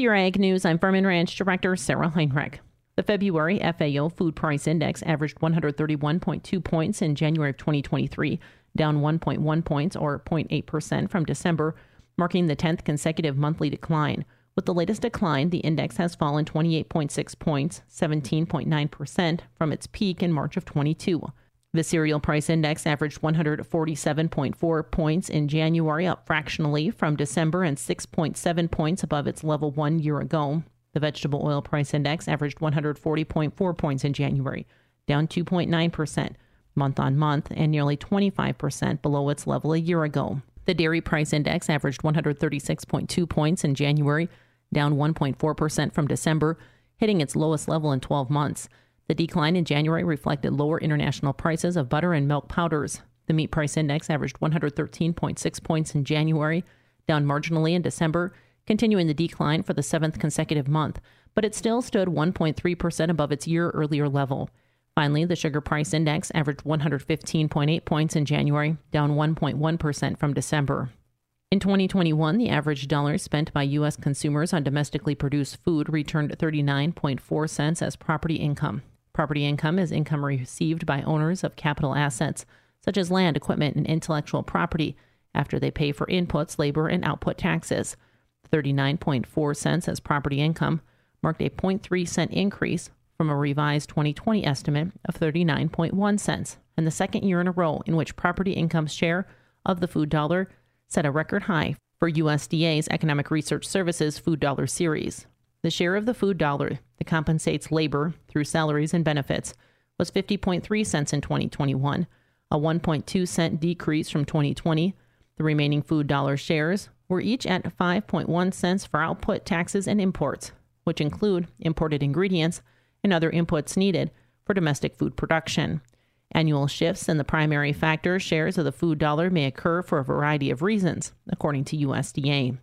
your Ag News, I'm Farm and Ranch Director Sarah Heinrich. The February FAO Food Price Index averaged 131.2 points in January of 2023, down 1.1 points or 0.8% from December, marking the 10th consecutive monthly decline. With the latest decline, the index has fallen 28.6 points, 17.9% from its peak in March of 22. The cereal price index averaged 147.4 points in January, up fractionally from December and 6.7 points above its level one year ago. The vegetable oil price index averaged 140.4 points in January, down 2.9% month on month and nearly 25% below its level a year ago. The dairy price index averaged 136.2 points in January, down 1.4% from December, hitting its lowest level in 12 months. The decline in January reflected lower international prices of butter and milk powders. The meat price index averaged 113.6 points in January, down marginally in December, continuing the decline for the seventh consecutive month, but it still stood 1.3% above its year earlier level. Finally, the sugar price index averaged 115.8 points in January, down 1.1% from December. In 2021, the average dollar spent by U.S. consumers on domestically produced food returned 39.4 cents as property income. Property income is income received by owners of capital assets, such as land, equipment, and intellectual property, after they pay for inputs, labor, and output taxes. 39.4 cents as property income marked a 0.3 cent increase from a revised 2020 estimate of 39.1 cents, and the second year in a row in which property income's share of the food dollar set a record high for USDA's Economic Research Services Food Dollar Series. The share of the food dollar that compensates labor through salaries and benefits was 50.3 cents in 2021, a 1.2 cent decrease from 2020. The remaining food dollar shares were each at 5.1 cents for output taxes and imports, which include imported ingredients and other inputs needed for domestic food production. Annual shifts in the primary factor shares of the food dollar may occur for a variety of reasons, according to USDA.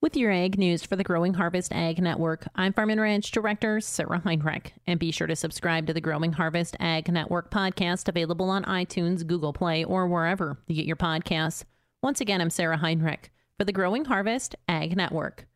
With your ag news for the Growing Harvest Ag Network, I'm Farm and Ranch Director Sarah Heinrich. And be sure to subscribe to the Growing Harvest Ag Network podcast available on iTunes, Google Play, or wherever you get your podcasts. Once again, I'm Sarah Heinrich for the Growing Harvest Ag Network.